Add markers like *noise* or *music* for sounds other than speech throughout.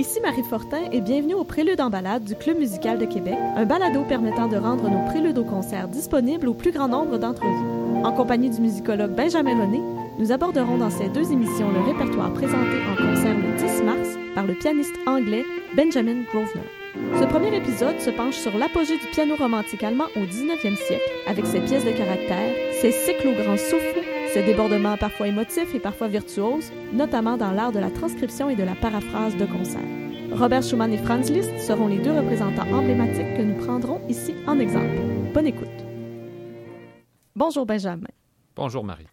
Ici Marie Fortin et bienvenue au Prélude en balade du Club musical de Québec, un balado permettant de rendre nos préludes au concert disponibles au plus grand nombre d'entre vous. En compagnie du musicologue Benjamin René, nous aborderons dans ces deux émissions le répertoire présenté en concert le 10 mars par le pianiste anglais Benjamin Grosvenor. Ce premier épisode se penche sur l'apogée du piano romantique allemand au 19e siècle, avec ses pièces de caractère, ses cycles au grand souffle, ses débordements parfois émotifs et parfois virtuoses, notamment dans l'art de la transcription et de la paraphrase de concert. Robert Schumann et Franz Liszt seront les deux représentants emblématiques que nous prendrons ici en exemple. Bonne écoute. Bonjour Benjamin. Bonjour Marie.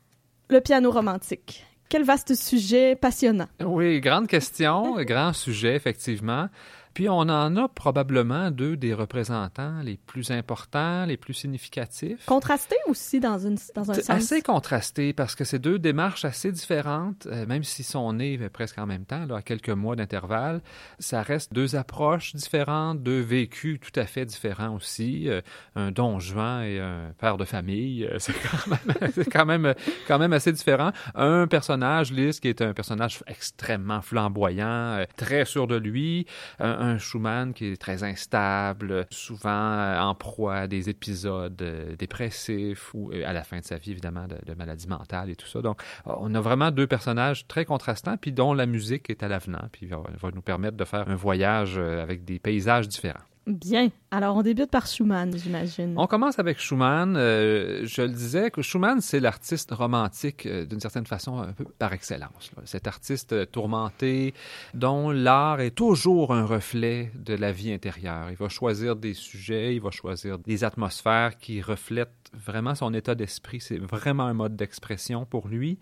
Le piano romantique. Quel vaste sujet passionnant. Oui, grande question, grand sujet, effectivement. Puis on en a probablement deux des représentants les plus importants, les plus significatifs. Contrasté aussi dans, une, dans un sens. Assez contrasté parce que c'est deux démarches assez différentes, euh, même s'ils sont nés presque en même temps, là, à quelques mois d'intervalle. Ça reste deux approches différentes, deux vécus tout à fait différents aussi. Euh, un don Juan et un père de famille, euh, *laughs* c'est quand même, quand même, quand même assez différent. Un personnage, Lys, qui est un personnage extrêmement flamboyant, très sûr de lui. Un, un Schumann qui est très instable, souvent euh, en proie à des épisodes euh, dépressifs ou euh, à la fin de sa vie, évidemment, de, de maladie mentale et tout ça. Donc, on a vraiment deux personnages très contrastants, puis dont la musique est à l'avenant, puis va nous permettre de faire un voyage avec des paysages différents. Bien. Alors, on débute par Schumann, j'imagine. On commence avec Schumann. Euh, je le disais, que Schumann, c'est l'artiste romantique, euh, d'une certaine façon, un peu par excellence. Cet artiste euh, tourmenté, dont l'art est toujours un reflet de la vie intérieure. Il va choisir des sujets, il va choisir des atmosphères qui reflètent vraiment son état d'esprit. C'est vraiment un mode d'expression pour lui.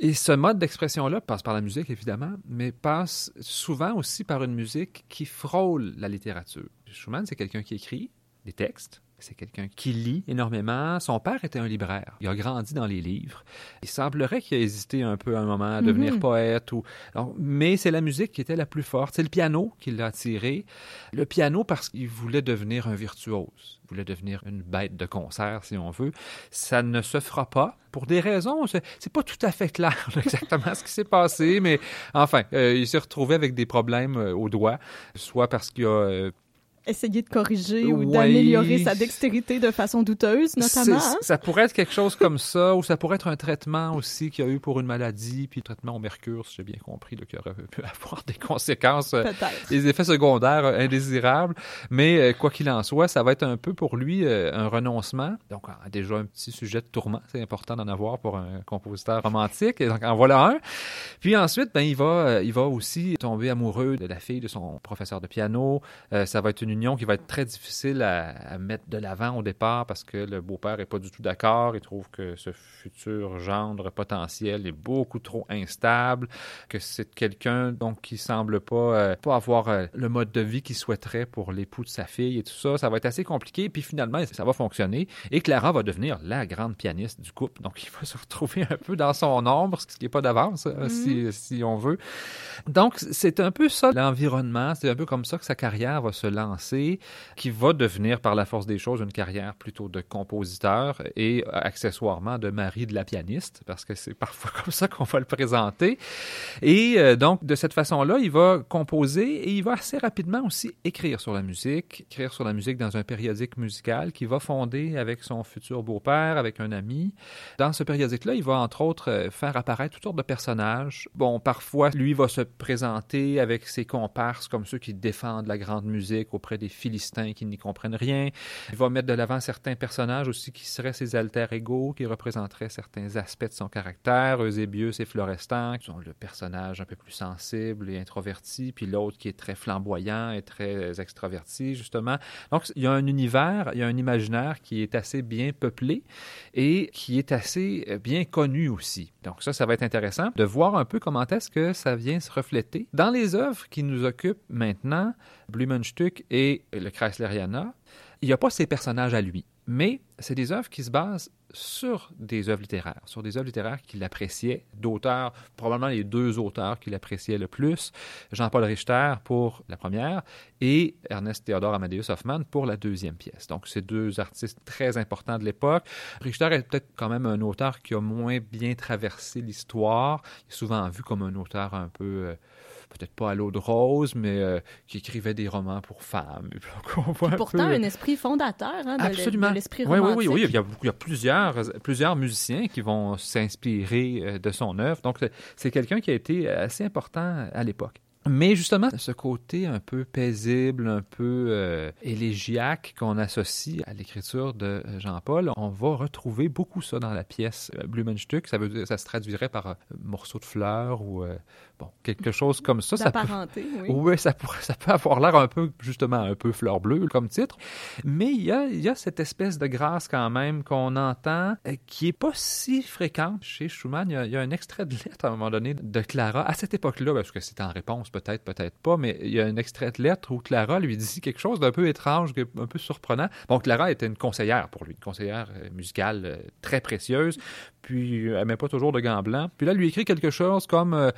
Et ce mode d'expression-là passe par la musique, évidemment, mais passe souvent aussi par une musique qui frôle la littérature. Schumann, c'est quelqu'un qui écrit des textes, c'est quelqu'un qui lit énormément. Son père était un libraire. Il a grandi dans les livres. Il semblerait qu'il a hésité un peu à un moment à devenir mm -hmm. poète. Ou... Alors, mais c'est la musique qui était la plus forte. C'est le piano qui l'a attiré. Le piano parce qu'il voulait devenir un virtuose. Il voulait devenir une bête de concert, si on veut. Ça ne se fera pas pour des raisons. C'est pas tout à fait clair exactement ce qui s'est passé, mais enfin, euh, il s'est retrouvé avec des problèmes euh, au doigt, soit parce qu'il a euh, essayer de corriger ou d'améliorer sa dextérité de façon douteuse, notamment. Hein? Ça pourrait être quelque chose comme ça, ou ça pourrait être un traitement aussi qu'il y a eu pour une maladie, puis le traitement au mercure, si j'ai bien compris, là, qui aurait pu *laughs* avoir des conséquences, euh, des effets secondaires euh, indésirables. Mais euh, quoi qu'il en soit, ça va être un peu pour lui un renoncement. Donc, déjà un petit sujet de tourment, c'est important d'en avoir pour un compositeur romantique. Et donc, en voilà un. Puis ensuite, ben, il va, il va aussi tomber amoureux de la fille de son professeur de piano. ça va être une union qui va être très difficile à, à mettre de l'avant au départ parce que le beau-père est pas du tout d'accord. Il trouve que ce futur gendre potentiel est beaucoup trop instable, que c'est quelqu'un donc qui semble pas euh, pas avoir euh, le mode de vie qu'il souhaiterait pour l'époux de sa fille et tout ça. Ça va être assez compliqué. Puis finalement, ça va fonctionner et Clara va devenir la grande pianiste du couple. Donc il va se retrouver un peu dans son ombre, ce qui est pas d'avance mm -hmm. si, si on veut. Donc c'est un peu ça l'environnement. C'est un peu comme ça que sa carrière va se lancer qui va devenir par la force des choses une carrière plutôt de compositeur et accessoirement de mari de la pianiste, parce que c'est parfois *laughs* comme ça qu'on va le présenter. Et euh, donc, de cette façon-là, il va composer et il va assez rapidement aussi écrire sur la musique, écrire sur la musique dans un périodique musical qu'il va fonder avec son futur beau-père, avec un ami. Dans ce périodique-là, il va entre autres faire apparaître toutes sortes de personnages. Bon, parfois, lui va se présenter avec ses comparses comme ceux qui défendent la grande musique auprès des Philistins qui n'y comprennent rien. Il va mettre de l'avant certains personnages aussi qui seraient ses alter ego, qui représenteraient certains aspects de son caractère. Eusébius et Florestan, qui sont le personnage un peu plus sensible et introverti, puis l'autre qui est très flamboyant et très extraverti, justement. Donc, il y a un univers, il y a un imaginaire qui est assez bien peuplé et qui est assez bien connu aussi. Donc ça, ça va être intéressant de voir un peu comment est-ce que ça vient se refléter dans les œuvres qui nous occupent maintenant, Blumenstück et le Chreisleriana. Il n'y a pas ces personnages à lui, mais c'est des œuvres qui se basent sur des œuvres littéraires, sur des œuvres littéraires qu'il appréciait, d'auteurs, probablement les deux auteurs qu'il appréciait le plus, Jean-Paul Richter pour la première et Ernest Theodor Amadeus Hoffmann pour la deuxième pièce. Donc, c'est deux artistes très importants de l'époque. Richter est peut-être quand même un auteur qui a moins bien traversé l'histoire, souvent vu comme un auteur un peu... Euh, peut-être pas à l'eau de rose, mais qui écrivait des romans pour femmes. *laughs* pourtant, un, esprit fondateur hein, de, Absolument. l'esprit romantique. Oui, oui, oui. Il y a, il y a plusieurs, plusieurs musiciens qui vont s'inspirer de son œuvre. Donc, c'est quelqu'un qui a été assez important à l'époque. Mais justement, ce côté un peu paisible, un peu euh, élégiaque qu'on associe à l'écriture de Jean-Paul, on va retrouver beaucoup ça dans la pièce euh, Blumenstück. Ça, veut, ça se traduirait par euh, morceau de fleurs ou bon, quelque chose comme ça. Ça peut, oui. oui ça, peut avoir l'air un peu, justement, un peu fleur bleue comme titre. Mais il y a, il y a cette espèce de grâce quand même qu'on entend qui est pas si fréquente chez Schumann. Il y, a, il y, a, un extrait de lettre à un moment donné de Clara à cette époque-là, parce que c'est en réponse peut-être, peut-être pas, mais il y a un extrait de lettre où Clara lui dit quelque chose d'un peu étrange, un peu surprenant. Bon, Clara était une conseillère pour lui, une conseillère euh, musicale euh, très précieuse, puis elle met pas toujours de gants blancs. Puis là, elle lui écrit quelque chose comme... Euh,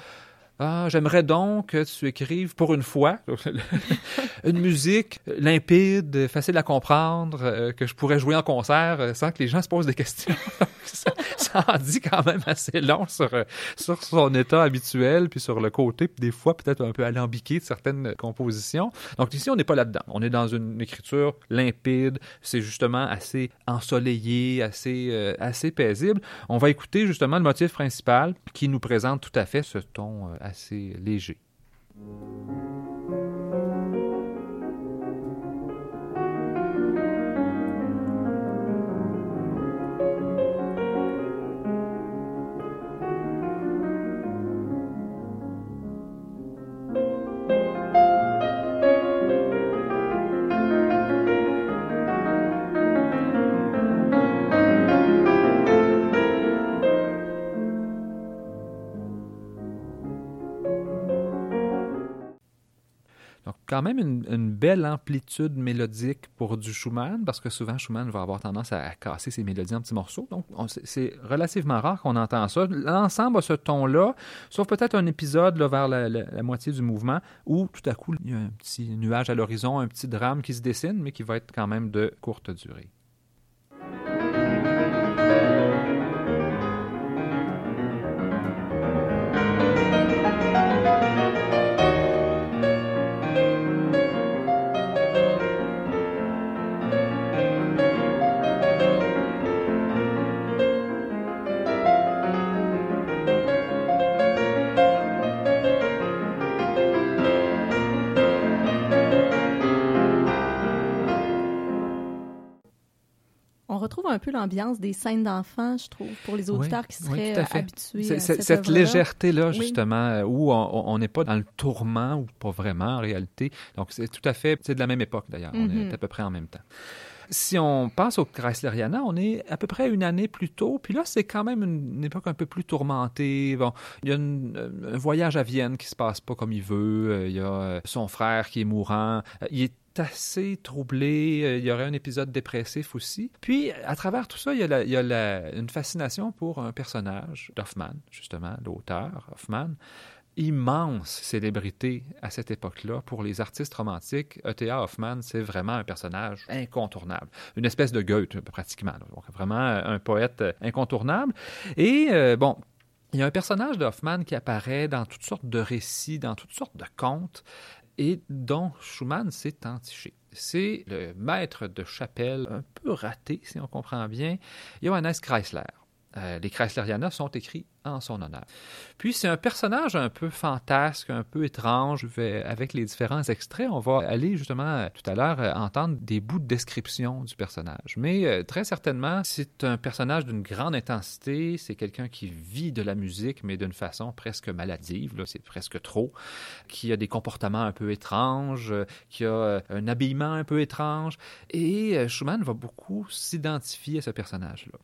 ah, j'aimerais donc que tu écrives pour une fois *laughs* une musique limpide, facile à comprendre, que je pourrais jouer en concert sans que les gens se posent des questions. *laughs* ça en dit quand même assez long sur, euh, sur son état habituel, puis sur le côté, puis des fois peut-être un peu alambiqué de certaines compositions. Donc ici, on n'est pas là-dedans. On est dans une écriture limpide, c'est justement assez ensoleillé, assez, euh, assez paisible. On va écouter justement le motif principal qui nous présente tout à fait ce ton euh, assez léger. Quand même une, belle amplitude mélodique pour du Schumann, parce que souvent Schumann va avoir tendance à, casser ses mélodies en petits morceaux. Donc, c'est relativement rare qu'on entend ça. L'ensemble a ce ton-là, sauf peut-être un épisode vers la, la, moitié du mouvement où tout à coup, il y a un petit nuage à l'horizon, un petit drame qui se dessine, mais qui va être quand même de courte durée. Un peu l'ambiance des scènes d'enfants, je trouve, pour les auditeurs qui seraient habitués à cette, cette légèreté-là, justement, euh, où on n'est pas dans le tourment, ou pas vraiment en réalité. Donc, c'est tout à fait, c'est de la même époque d'ailleurs. On est mm-hmm. à peu près en même temps. Si on passe au Chrysleriana, on est à peu près une année plus tôt. Puis là, c'est quand même une, époque un peu plus tourmentée. Bon, il y a un voyage à Vienne qui se passe pas comme il veut. Euh, il y a euh, son frère qui est mourant. Il est assez troublé. Euh, il y aurait un épisode dépressif aussi. Puis, à travers tout ça, il y a, une fascination pour un personnage d'Hoffman, justement, l'auteur Hoffman. Immense célébrité à cette époque-là pour les artistes romantiques. E.T.A. Hoffman, c'est vraiment un personnage incontournable. Une espèce de Goethe, pratiquement. Donc, vraiment un poète incontournable. Et, euh, bon, il y a un personnage d'Hoffman qui apparaît dans toutes sortes de récits, dans toutes sortes de contes et dont Schumann s'est entiché. C'est le maître de chapelle, un peu raté, si on comprend bien, Johannes Chrysler. Euh, les Chrysleriana sont écrits en son honneur. Puis c'est un personnage un peu fantasque, un peu étrange. Avec les différents extraits, on va aller justement euh, tout à l'heure euh, entendre des bouts de description du personnage. Mais très certainement, c'est un personnage d'une grande intensité. C'est quelqu'un qui vit de la musique, mais d'une façon presque maladive. C'est presque trop. Qui a des comportements un peu étranges, qui a un habillement un peu étrange. Et Schumann va beaucoup s'identifier à ce personnage-là.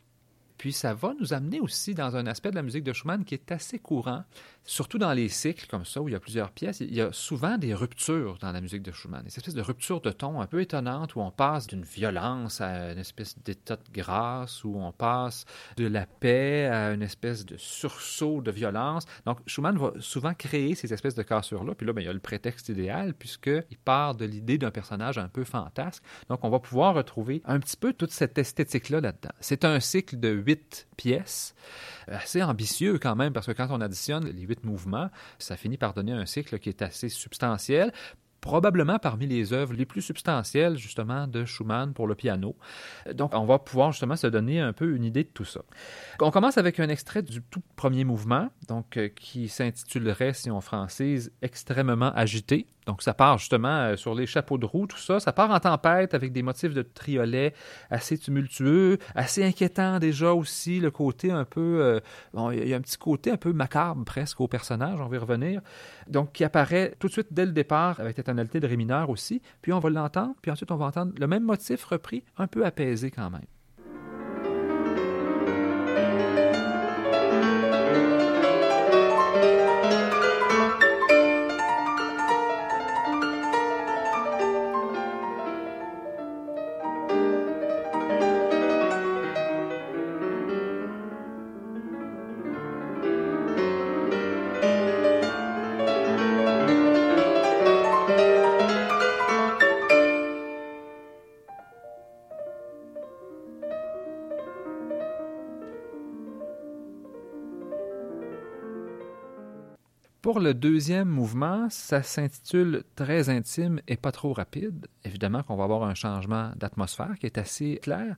Puis ça va nous amener aussi dans un aspect de la musique de Schumann qui est assez courant, surtout dans les cycles comme ça, où il y a plusieurs pièces. Il y a souvent des ruptures dans la musique de Schumann, des espèces de ruptures de ton un peu étonnantes où on passe d'une violence à une espèce d'état de grâce, où on passe de la paix à une espèce de sursaut de violence. Donc Schumann va souvent créer ces espèces de cassures-là. Puis là, ben, il y a le prétexte idéal, puisqu'il part de l'idée d'un personnage un peu fantasque. Donc on va pouvoir retrouver un petit peu toute cette esthétique-là là-dedans. C'est un cycle de huit pièces. Assez ambitieux quand même, parce que quand on additionne les huit mouvements, ça finit par donner un cycle qui est assez substantiel probablement parmi les œuvres les plus substantielles justement de Schumann pour le piano. Donc on va pouvoir justement se donner un peu une idée de tout ça. On commence avec un extrait du tout premier mouvement, donc euh, qui s'intitulerait, si on francise, extrêmement agité. Donc, ça part justement euh, sur les chapeaux de roue, tout ça. Ça part en tempête avec des motifs de triolet assez tumultueux, assez inquiétant déjà aussi. Le côté un peu. Euh, bon, il y a un petit côté un peu macabre presque au personnage, on va y revenir. Donc, qui apparaît tout de suite dès le départ avec la tonalité de Ré mineur aussi. Puis on va l'entendre, puis ensuite on va entendre le même motif repris, un peu apaisé quand même. Pour le deuxième mouvement, ça s'intitule Très intime et pas trop rapide. Évidemment qu'on va avoir un changement d'atmosphère qui est assez clair.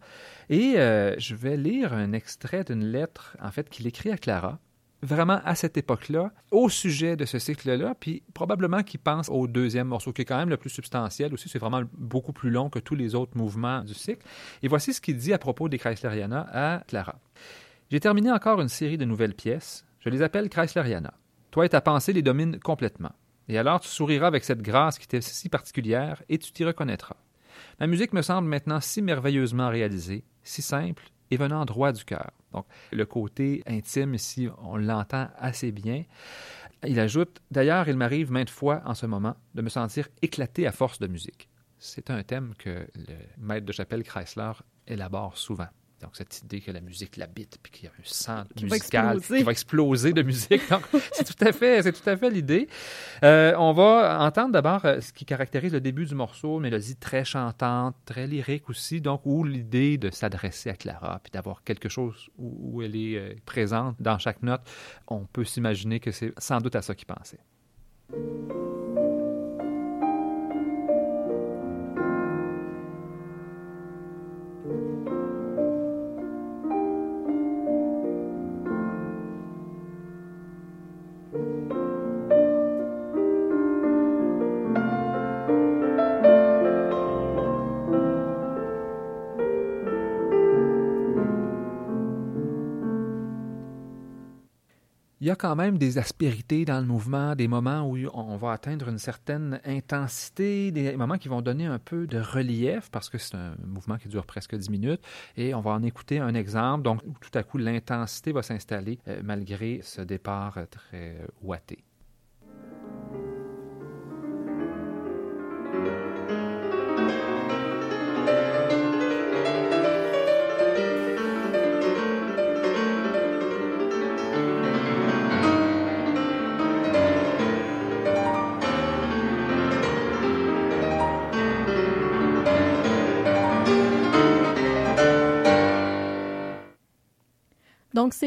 Et euh, je vais lire un extrait d'une lettre, en fait, qu'il écrit à Clara, vraiment à cette époque-là, au sujet de ce cycle-là, puis probablement qu'il pense au deuxième morceau, qui est quand même le plus substantiel aussi. C'est vraiment beaucoup plus long que tous les autres mouvements du cycle. Et voici ce qu'il dit à propos des Chreisleriana à Clara. J'ai terminé encore une série de nouvelles pièces. Je les appelle Chreisleriana. Toi et ta pensée les dominent complètement. Et alors tu souriras avec cette grâce qui t'est si particulière et tu t'y reconnaîtras. Ma musique me semble maintenant si merveilleusement réalisée, si simple et venant droit du cœur. Donc le côté intime ici, on l'entend assez bien. Il ajoute D'ailleurs, il m'arrive maintes fois en ce moment de me sentir éclaté à force de musique. C'est un thème que le maître de chapelle Chrysler élabore souvent. Donc, cette idée que la musique l'habite, puis qu'il y a un sang musical qui va exploser de musique. c'est tout à fait, c'est tout à fait l'idée. Euh, on va entendre d'abord euh, ce qui caractérise le début du morceau, mélodie très chantante, très lyrique aussi, donc où l'idée de s'adresser à Clara, puis d'avoir quelque chose où, où elle est euh, présente dans chaque note, on peut s'imaginer que c'est sans doute à ça qu'il pensait. Quand même des aspérités dans le mouvement, des moments où on va atteindre une certaine intensité, des moments qui vont donner un peu de relief parce que c'est un mouvement qui dure presque 10 minutes et on va en écouter un exemple. Donc, tout à coup, l'intensité va s'installer euh, malgré ce départ euh, très euh, ouaté.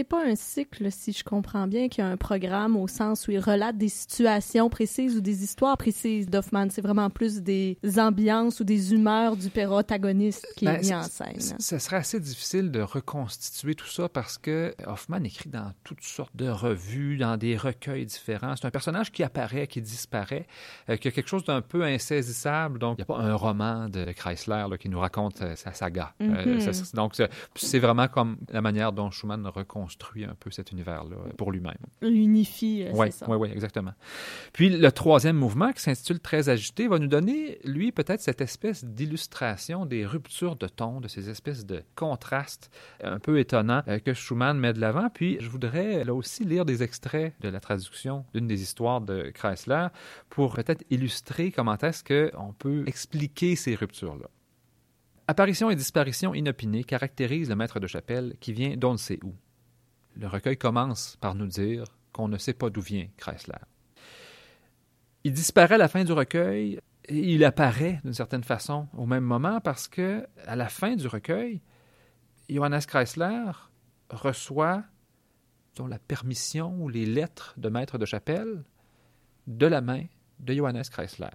Pas un cycle, si je comprends bien, qui a un programme au sens où il relate des situations précises ou des histoires précises d'Hoffman. C'est vraiment plus des ambiances ou des humeurs du protagoniste qui est ben, mis en scène. Ce serait assez difficile de reconstituer tout ça parce que Hoffman écrit dans toutes sortes de revues, dans des recueils différents. C'est un personnage qui apparaît, qui disparaît, euh, qui a quelque chose d'un peu insaisissable. Donc, il n'y a pas un roman de Chrysler qui nous raconte euh, sa saga. Euh, mm-hmm. donc, c'est vraiment comme la manière dont Schumann reconstruit un peu cet univers-là pour lui-même. L'unifie, oui, c'est ça. Oui, oui, exactement. Puis le troisième mouvement, qui s'intitule Très agité, va nous donner, lui, peut-être cette espèce d'illustration des ruptures de ton, de ces espèces de contrastes un peu étonnants euh, que Schumann met de l'avant. Puis je voudrais là aussi lire des extraits de la traduction d'une des histoires de Chrysler pour peut-être illustrer comment est-ce qu'on peut expliquer ces ruptures-là. Apparition et disparition inopinée caractérisent le maître de chapelle qui vient d'on ne sait où. Le recueil commence par nous dire qu'on ne sait pas d'où vient Chrysler. Il disparaît à la fin du recueil et il apparaît d'une certaine façon au même moment parce que à la fin du recueil, Johannes Chrysler reçoit la permission ou les lettres de maître de chapelle de la main de Johannes Chrysler.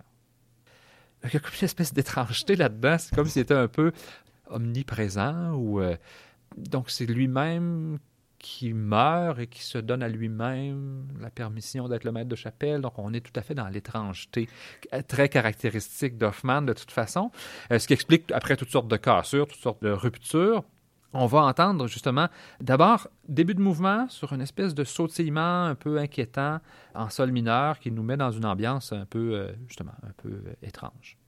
Il y a une espèce d'étrangeté là-dedans. C'est comme s'il était un peu omniprésent ou. Euh, donc, c'est lui-même qui meurt et qui se donne à lui-même la permission d'être le maître de chapelle. Donc, on est tout à fait dans l'étrangeté très caractéristique d'Hoffmann de toute façon, euh, ce qui explique après toutes sortes de cassures, toutes sortes de ruptures. On va entendre justement d'abord début de mouvement sur une espèce de sautillement un peu inquiétant en sol mineur qui nous met dans une ambiance un peu euh, justement un peu euh, étrange.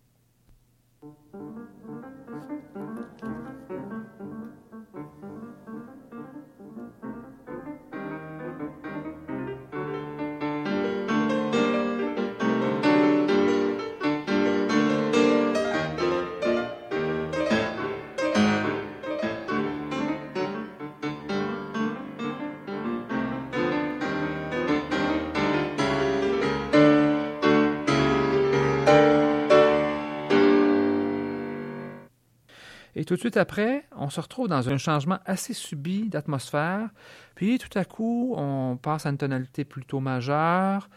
Et tout de suite après, on se retrouve dans un changement assez subi d'atmosphère. Puis tout à coup, on passe à une tonalité plutôt majeure.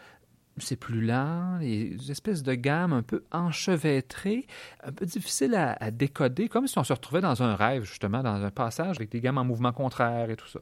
C'est plus lent, des espèces de gammes un peu enchevêtrées, un peu difficiles à, à décoder, comme si on se retrouvait dans un rêve, justement, dans un passage avec des gammes en mouvement contraire et tout ça.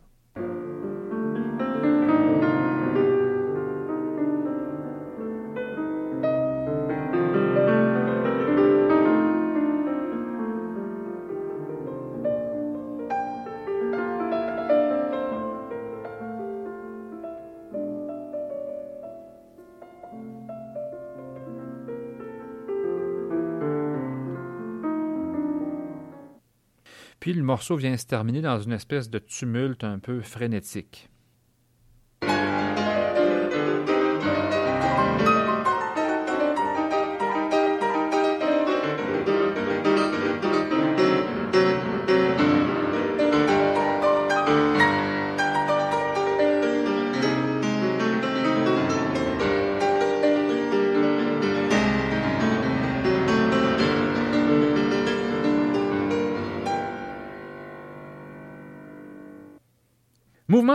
Morceau vient se terminer dans une espèce de tumulte un peu frénétique.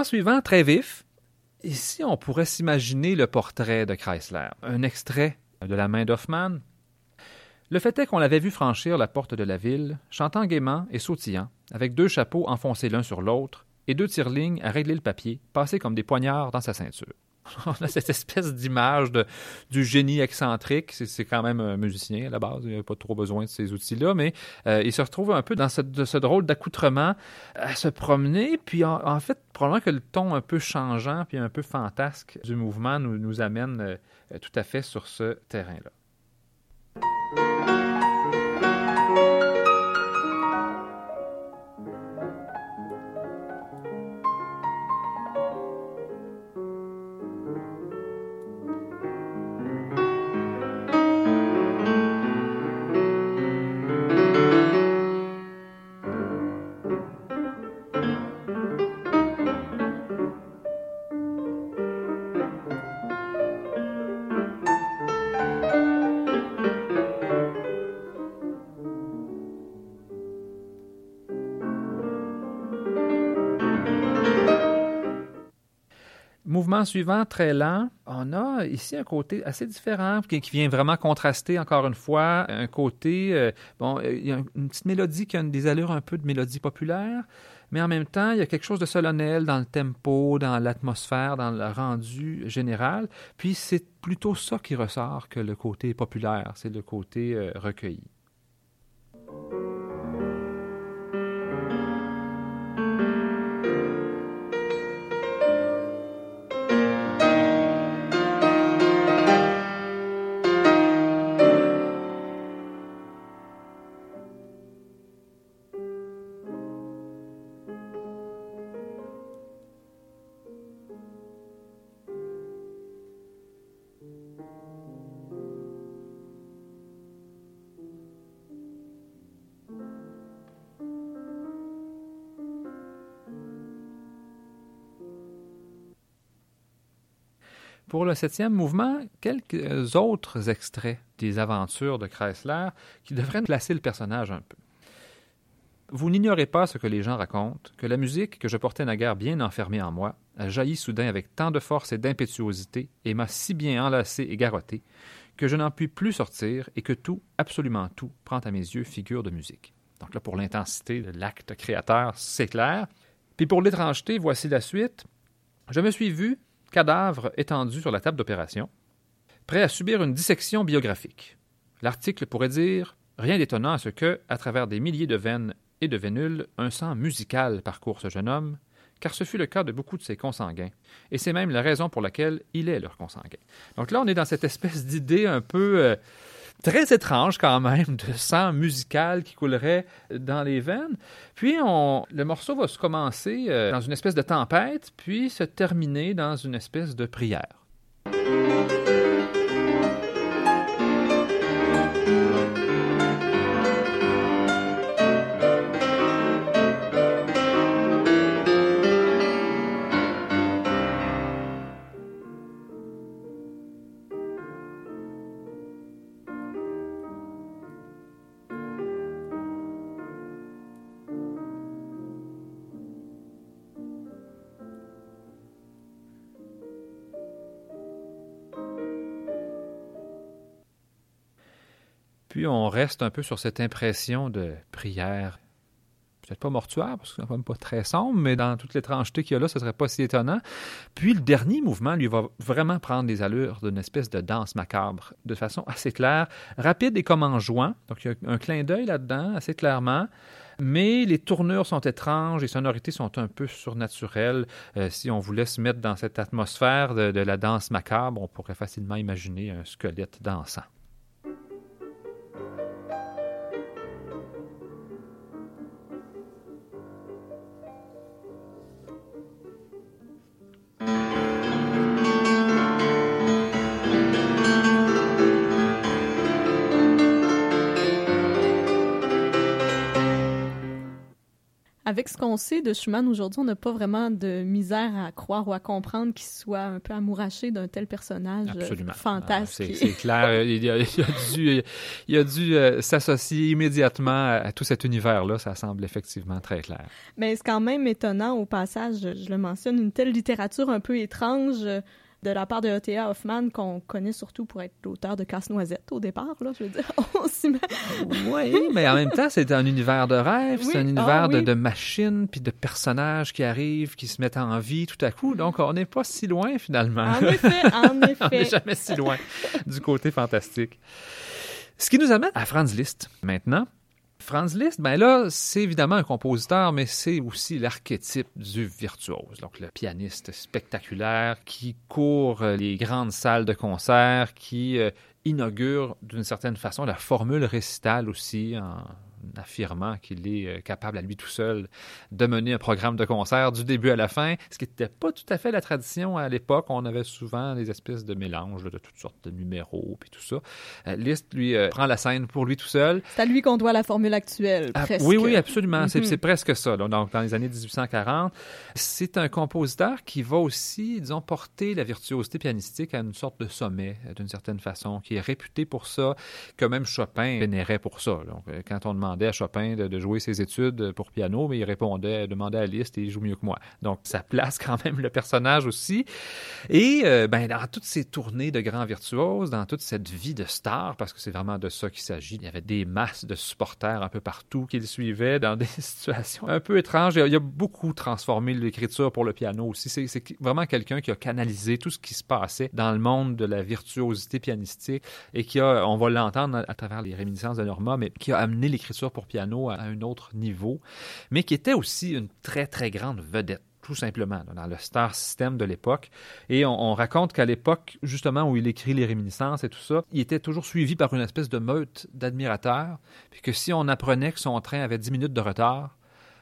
Suivant, très vif. Ici, on pourrait s'imaginer le portrait de Chrysler, un extrait de la main d'Hoffmann. Le fait est qu'on l'avait vu franchir la porte de la ville, chantant gaiement et sautillant, avec deux chapeaux enfoncés l'un sur l'autre et deux tire-lignes à régler le papier, passés comme des poignards dans sa ceinture. *laughs* on a cette espèce d'image du génie excentrique. C'est quand même un musicien à la base, il n'a pas trop besoin de ces outils-là, mais euh, il se retrouve un peu dans ce, ce drôle d'accoutrement à se promener. Puis en, fait, probablement que le ton un peu changeant puis un peu fantasque du mouvement nous, nous amène euh, tout à fait sur ce terrain-là. Suivant, très lent, on a ici un côté assez différent qui, vient vraiment contraster, encore une fois, un côté, euh, bon, il y a une petite mélodie qui a des allures un peu de mélodie populaire, mais en même temps, il y a quelque chose de solennel dans le tempo, dans l'atmosphère, dans le rendu général. Puis c'est plutôt ça qui ressort que le côté populaire, c'est le côté euh, recueilli. Pour le septième mouvement, quelques autres extraits des aventures de Chrysler qui devraient placer le personnage un peu. Vous n'ignorez pas ce que les gens racontent, que la musique que je portais naguère bien enfermée en moi a jailli soudain avec tant de force et d'impétuosité et m'a si bien enlacé et garrotté que je n'en puis plus sortir et que tout, absolument tout, prend à mes yeux figure de musique. Donc là, pour l'intensité de l'acte créateur, c'est clair. Puis pour l'étrangeté, voici la suite. Je me suis vu, cadavre étendu sur la table d'opération, prêt à subir une dissection biographique. L'article pourrait dire Rien d'étonnant à ce que, à travers des milliers de veines et de vénules, un sang musical parcourt ce jeune homme, car ce fut le cas de beaucoup de ses consanguins, et c'est même la raison pour laquelle il est leur consanguin. Donc là, on est dans cette espèce d'idée un peu euh, très étrange quand même de sang musical qui coulerait dans les veines. Puis on, le morceau va se commencer euh, dans une espèce de tempête, puis se terminer dans une espèce de prière. Puis on reste un peu sur cette impression de prière. Peut-être pas mortuaire, parce que c'est quand même pas très sombre, mais dans toute l'étrangeté qu'il y a là, ce serait pas si étonnant. Puis le dernier mouvement, lui, va vraiment prendre des allures d'une espèce de danse macabre, de façon assez claire, rapide et comme en jouant. Donc il y a un clin d'œil là-dedans, assez clairement. Mais les tournures sont étranges, les sonorités sont un peu surnaturelles. Euh, si on voulait se mettre dans cette atmosphère de la danse macabre, on pourrait facilement imaginer un squelette dansant. Avec ce qu'on sait de Schumann aujourd'hui, on n'a pas vraiment de misère à croire ou à comprendre qu'il soit un peu amouraché d'un tel personnage euh, Absolument. fantastique. c'est clair. Il a, dû, il a dû euh, s'associer immédiatement à, tout cet univers-là. Ça semble effectivement très clair. Mais c'est quand même étonnant au passage, je le mentionne, une telle littérature un peu étrange de la part de E.T.A. Hoffman, qu'on connaît surtout pour être l'auteur de Casse-Noisette au départ, là, je veux dire, *laughs* on s'y met. Oui, mais en même temps, c'est un univers de rêve, c'est un univers ah de, de, machines, puis de personnages qui arrivent, qui se mettent en vie tout à coup, donc on n'est pas si loin finalement. En effet, en effet. *laughs* on n'est jamais si loin du côté fantastique. Ce qui nous amène à Franz Liszt maintenant. Franz Liszt, ben là, c'est évidemment un compositeur, mais c'est aussi l'archétype du virtuose. Donc, le pianiste spectaculaire qui court les grandes salles de concert, qui euh, inaugure d'une certaine façon la formule récitale aussi affirmant qu'il est euh, capable à lui tout seul de mener un programme de concert du début à la fin, ce qui n'était pas tout à fait la tradition à l'époque. On avait souvent des espèces de mélanges de toutes sortes de numéros puis tout ça. Euh, Liszt, lui, euh, prend la scène pour lui tout seul. C'est à lui qu'on doit la formule actuelle, ah, presque. Oui, oui, absolument. C'est mhm. presque ça. Donc, dans les années 1840, c'est un compositeur qui va aussi, disons, porter la virtuosité pianistique à une sorte de sommet, d'une certaine façon, qui est réputé pour ça, que même Chopin vénérait pour ça. Donc, quand on à Chopin de, jouer ses études pour piano, mais il répondait, demandait à Liszt et il joue mieux que moi. Donc, ça place *laughs* quand même le personnage aussi. Et euh, ben, dans toutes ces tournées de grands virtuoses, dans toute cette vie de star, parce que c'est vraiment de ça qu'il s'agit, il y avait des masses de supporters un peu partout qui le suivaient dans des *laughs* situations un peu étranges. Il a beaucoup transformé l'écriture pour le piano aussi. C'est vraiment quelqu'un qui a canalisé tout ce qui se passait dans le monde de la virtuosité pianistique et qui a, on va l'entendre à travers les réminiscences de Norma, mais qui a amené l'écriture pour piano à un autre niveau, mais qui était aussi une très, très grande vedette tout simplement, dans le star system de l'époque. Et on, raconte qu'à l'époque, justement, où il écrit les réminiscences et tout ça, il était toujours suivi par une espèce de meute d'admirateurs, puis que si on apprenait que son train avait 10 minutes de retard,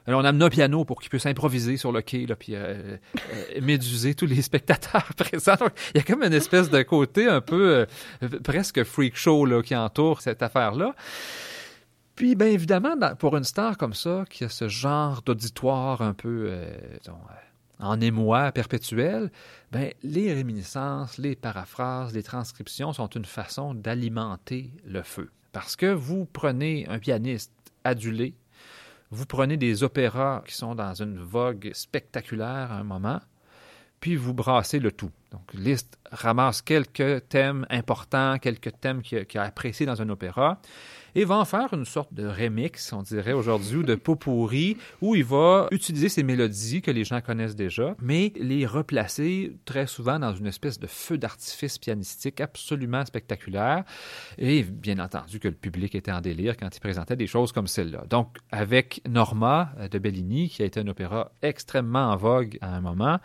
on amène un piano pour qu'il puisse improviser sur le quai, puis euh, euh, méduser tous les spectateurs *laughs* présents. il y a comme une espèce de côté un peu euh, presque freak show là, qui entoure cette affaire-là. Puis, bien évidemment, pour une star comme ça, qui a ce genre d'auditoire un peu, euh, euh, en émoi perpétuel, ben, les réminiscences, les paraphrases, les transcriptions sont une façon d'alimenter le feu. Parce que vous prenez un pianiste adulé, vous prenez des opéras qui sont dans une vogue spectaculaire à un moment, puis vous brassez le tout. Donc, Liszt ramasse quelques thèmes importants, quelques thèmes qu'il a, appréciés dans un opéra, et va en faire une sorte de remix, on dirait aujourd'hui, ou de pot pourri, où il va utiliser ces mélodies que les gens connaissent déjà, mais les replacer très souvent dans une espèce de feu d'artifice pianistique absolument spectaculaire. Et bien entendu que le public était en délire quand il présentait des choses comme celle-là. Donc, avec Norma de Bellini, qui a été un opéra extrêmement en vogue à un moment,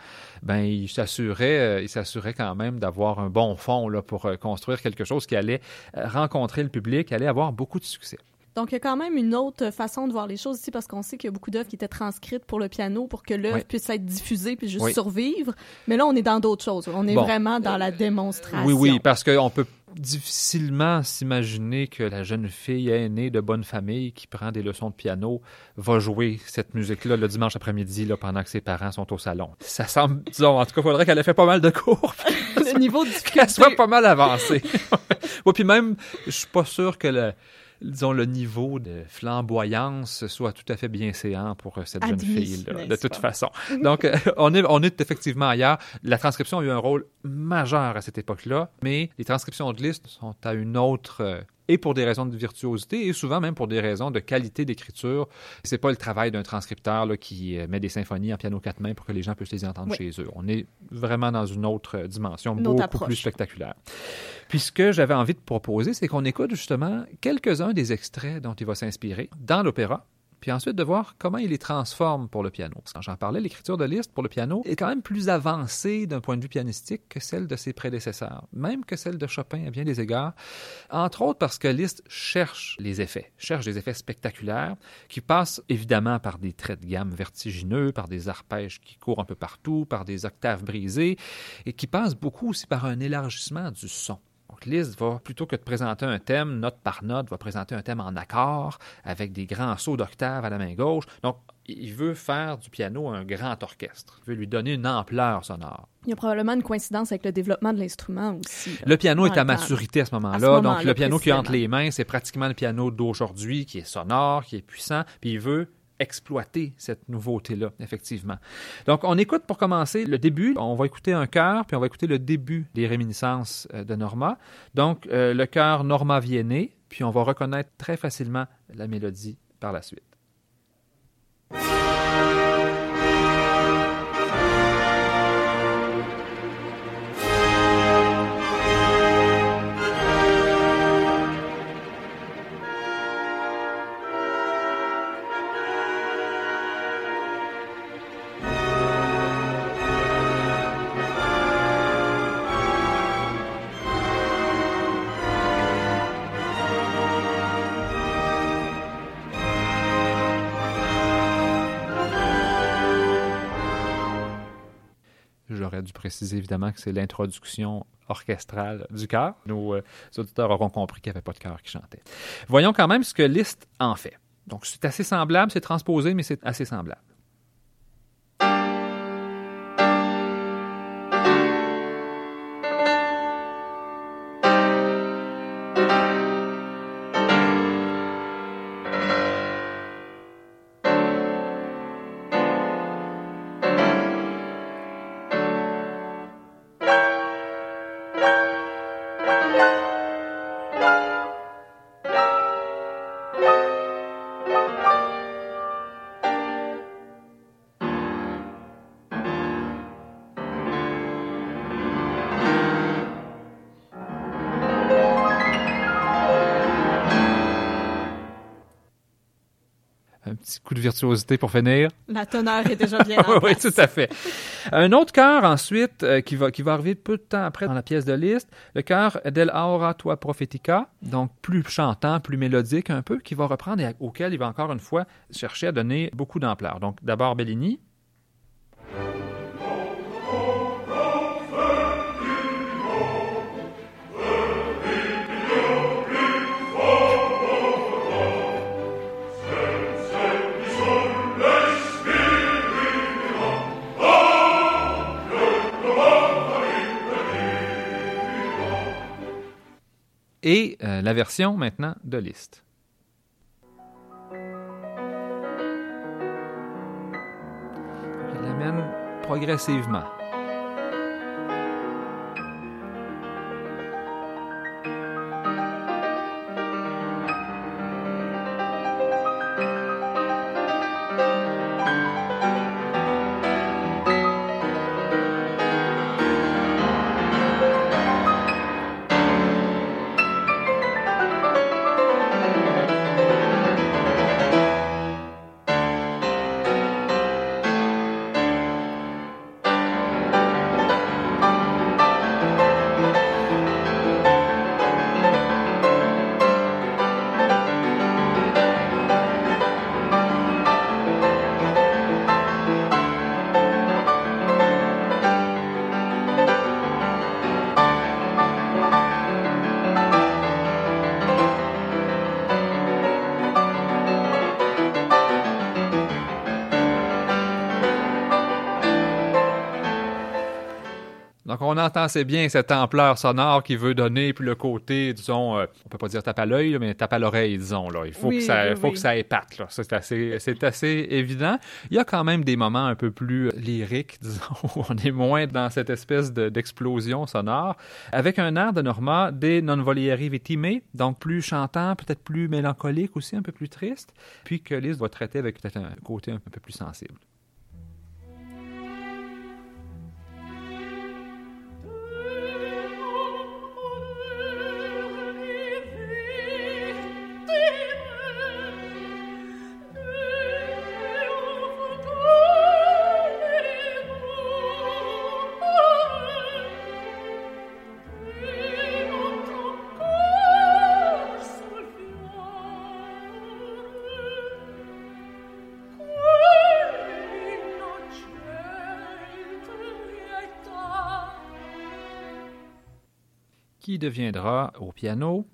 ben, il s'assurait, euh, il s'assurait quand même d'avoir un bon fond là, pour euh, construire quelque chose qui allait euh, rencontrer le public, allait avoir beaucoup succès. Donc, il y a quand même une autre façon de voir les choses ici parce qu'on sait qu'il y a beaucoup d'œuvres qui étaient transcrites pour le piano pour que l'œuvre puisse être diffusée puis juste survivre. Mais là, on est dans d'autres choses. On est vraiment dans la démonstration. Oui, oui, parce qu'on peut difficilement s'imaginer que la jeune fille aînée de bonne famille qui prend des leçons de piano va jouer cette musique-là le dimanche après-midi là, pendant que ses parents sont au salon. Ça semble, disons, en tout cas, il faudrait qu'elle ait fait pas mal de cours. le *laughs* niveau de *laughs* Qu'elle soit pas mal avancée. *laughs* oui, puis même, je suis pas sûr que le disons, le niveau de flamboyance soit tout à fait bien séant pour euh, cette jeune fille-là, de toute façon. *laughs* Donc, euh, on, est, on est effectivement ailleurs. La transcription a eu un rôle majeur à cette époque-là, mais les transcriptions de listes sont à une autre euh, et pour des raisons de virtuosité et souvent même pour des raisons de qualité d'écriture. C'est pas le travail d'un transcripteur là, qui met des symphonies en piano quatre mains pour que les gens puissent les entendre chez eux. On est vraiment dans une autre dimension, beaucoup plus spectaculaire. Puis ce que j'avais envie de proposer, c'est qu'on écoute justement quelques-uns des extraits dont il va s'inspirer dans l'opéra, puis ensuite de voir comment il les transforme pour le piano. Quand j'en parlais, l'écriture de Liszt pour le piano est quand même plus avancée d'un point de vue pianistique que celle de ses prédécesseurs, même que celle de Chopin à bien des égards, entre autres parce que Liszt cherche les effets, cherche des effets spectaculaires qui passent évidemment par des traits de gamme vertigineux, par des arpèges qui courent un peu partout, par des octaves brisées, et qui passent beaucoup aussi par un élargissement du son. Donc, Liszt va, plutôt que de présenter un thème note par note, va présenter un thème en accord avec des grands sauts d'octave à la main gauche. Donc, il veut faire du piano un grand orchestre. Il veut lui donner une ampleur sonore. Il y a probablement une coïncidence avec le développement de l'instrument aussi. Le piano est à maturité à ce moment-là. donc, le piano qui est entre les mains, c'est pratiquement le piano d'aujourd'hui qui est sonore, qui est puissant. Puis il veut exploiter cette nouveauté-là, effectivement. Donc, on écoute pour commencer le début. On va écouter un chœur, puis on va écouter le début des réminiscences euh, de Norma. Donc, euh, le chœur Norma Viennet, puis on va reconnaître très facilement la mélodie par la suite. Préciser évidemment que c'est l'introduction orchestrale du chœur. Nos euh, auditeurs auront compris qu'il n'y avait pas de chœur qui chantait. Voyons quand même ce que Liszt en fait. Donc c'est assez semblable, c'est transposé, mais c'est assez semblable. Virtuosité pour finir. La teneur est déjà bien *laughs* en Oui, tout à fait. Un autre chœur ensuite euh, qui, va, qui va arriver peu de temps après dans la pièce de Liszt, le chœur Del Aura Tua Prophetica, donc plus chantant, plus mélodique un peu, qui va reprendre et auquel il va encore une fois chercher à donner beaucoup d'ampleur. Donc d'abord Bellini, et euh, la version maintenant de Liszt. Je l'amène progressivement. On entend assez bien cette ampleur sonore qui veut donner, puis le côté, disons, euh, on peut pas dire tape à l'œil, mais tape à l'oreille, disons. Là. Il faut, que, ça, faut que ça épate. Là. C'est, assez, c'est assez évident. Il y a quand même des moments un peu plus lyriques, *laughs* disons, où on est moins dans cette espèce d'explosion sonore. Avec un air de Norma des Non Volieri Vittime, donc plus chantant, peut-être plus mélancolique aussi, un peu plus triste, puis que Lise va traiter avec peut-être un côté un peu plus sensible. Qui deviendra au piano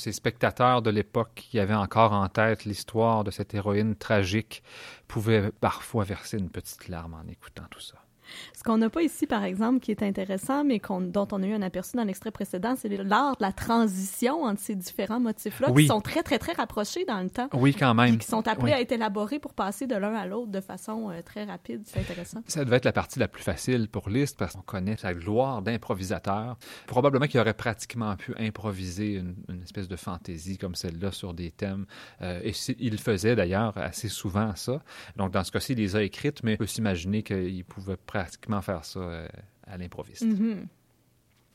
ces spectateurs de l'époque qui avaient encore en tête l'histoire de cette héroïne tragique pouvaient parfois verser une petite larme en écoutant tout ça. Ce qu'on n'a pas ici, par exemple, qui est intéressant, mais dont on a eu un aperçu dans l'extrait précédent, c'est l'art de la transition entre ces différents motifs-là, qui sont très, très, très rapprochés dans le temps. Oui, quand même. qui sont appelés à être élaborés pour passer de l'un à l'autre de façon euh, très rapide. C'est intéressant. Ça devait être la partie la plus facile pour Liszt, parce qu'on connaît sa gloire d'improvisateur. Probablement qu'il aurait pratiquement pu improviser une, espèce de fantaisie comme celle-là sur des thèmes. Euh, et il faisait d'ailleurs assez souvent ça. Donc, dans ce cas-ci, il les a écrites, mais on peut s'imaginer qu'il pouvait pratiquement faire ça euh, à l'improviste. Mm-hmm.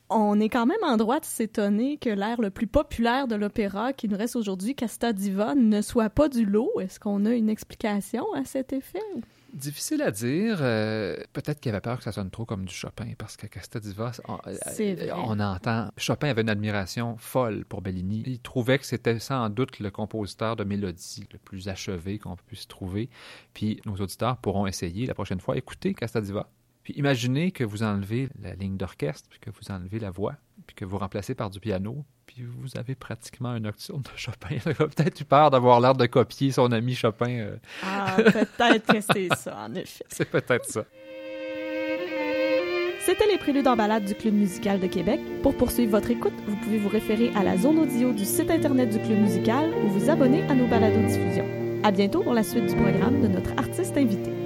On est quand même en droit de s'étonner que l'air le plus populaire de l'opéra qui nous reste aujourd'hui, Casta Diva, ne soit pas du lot. Est-ce qu'on a une explication à cet effet? Difficile à dire. Euh, peut-être qu'il avait peur que ça sonne trop comme du Chopin, parce que Casta Diva, on, euh, on, entend. Chopin avait une admiration folle pour Bellini. Il trouvait que c'était sans doute le compositeur de mélodie le plus achevé qu'on puisse trouver. Puis nos auditeurs pourront essayer la prochaine fois écouter Casta Diva puis imaginez que vous enlevez la ligne d'orchestre, puis que vous enlevez la voix, puis que vous remplacez par du piano, puis vous avez pratiquement un nocturne de Chopin. *laughs* Peut-être eu peur d'avoir l'air de copier son ami Chopin. Euh. Ah, peut-être que c'est ça, en effet. *laughs* C'est peut-être ça. C'était les préludes en balade du Club musical de Québec. Pour poursuivre votre écoute, vous pouvez vous référer à la zone audio du site internet du Club musical ou vous abonner à nos balados diffusions. À bientôt pour la suite du programme de notre artiste invité.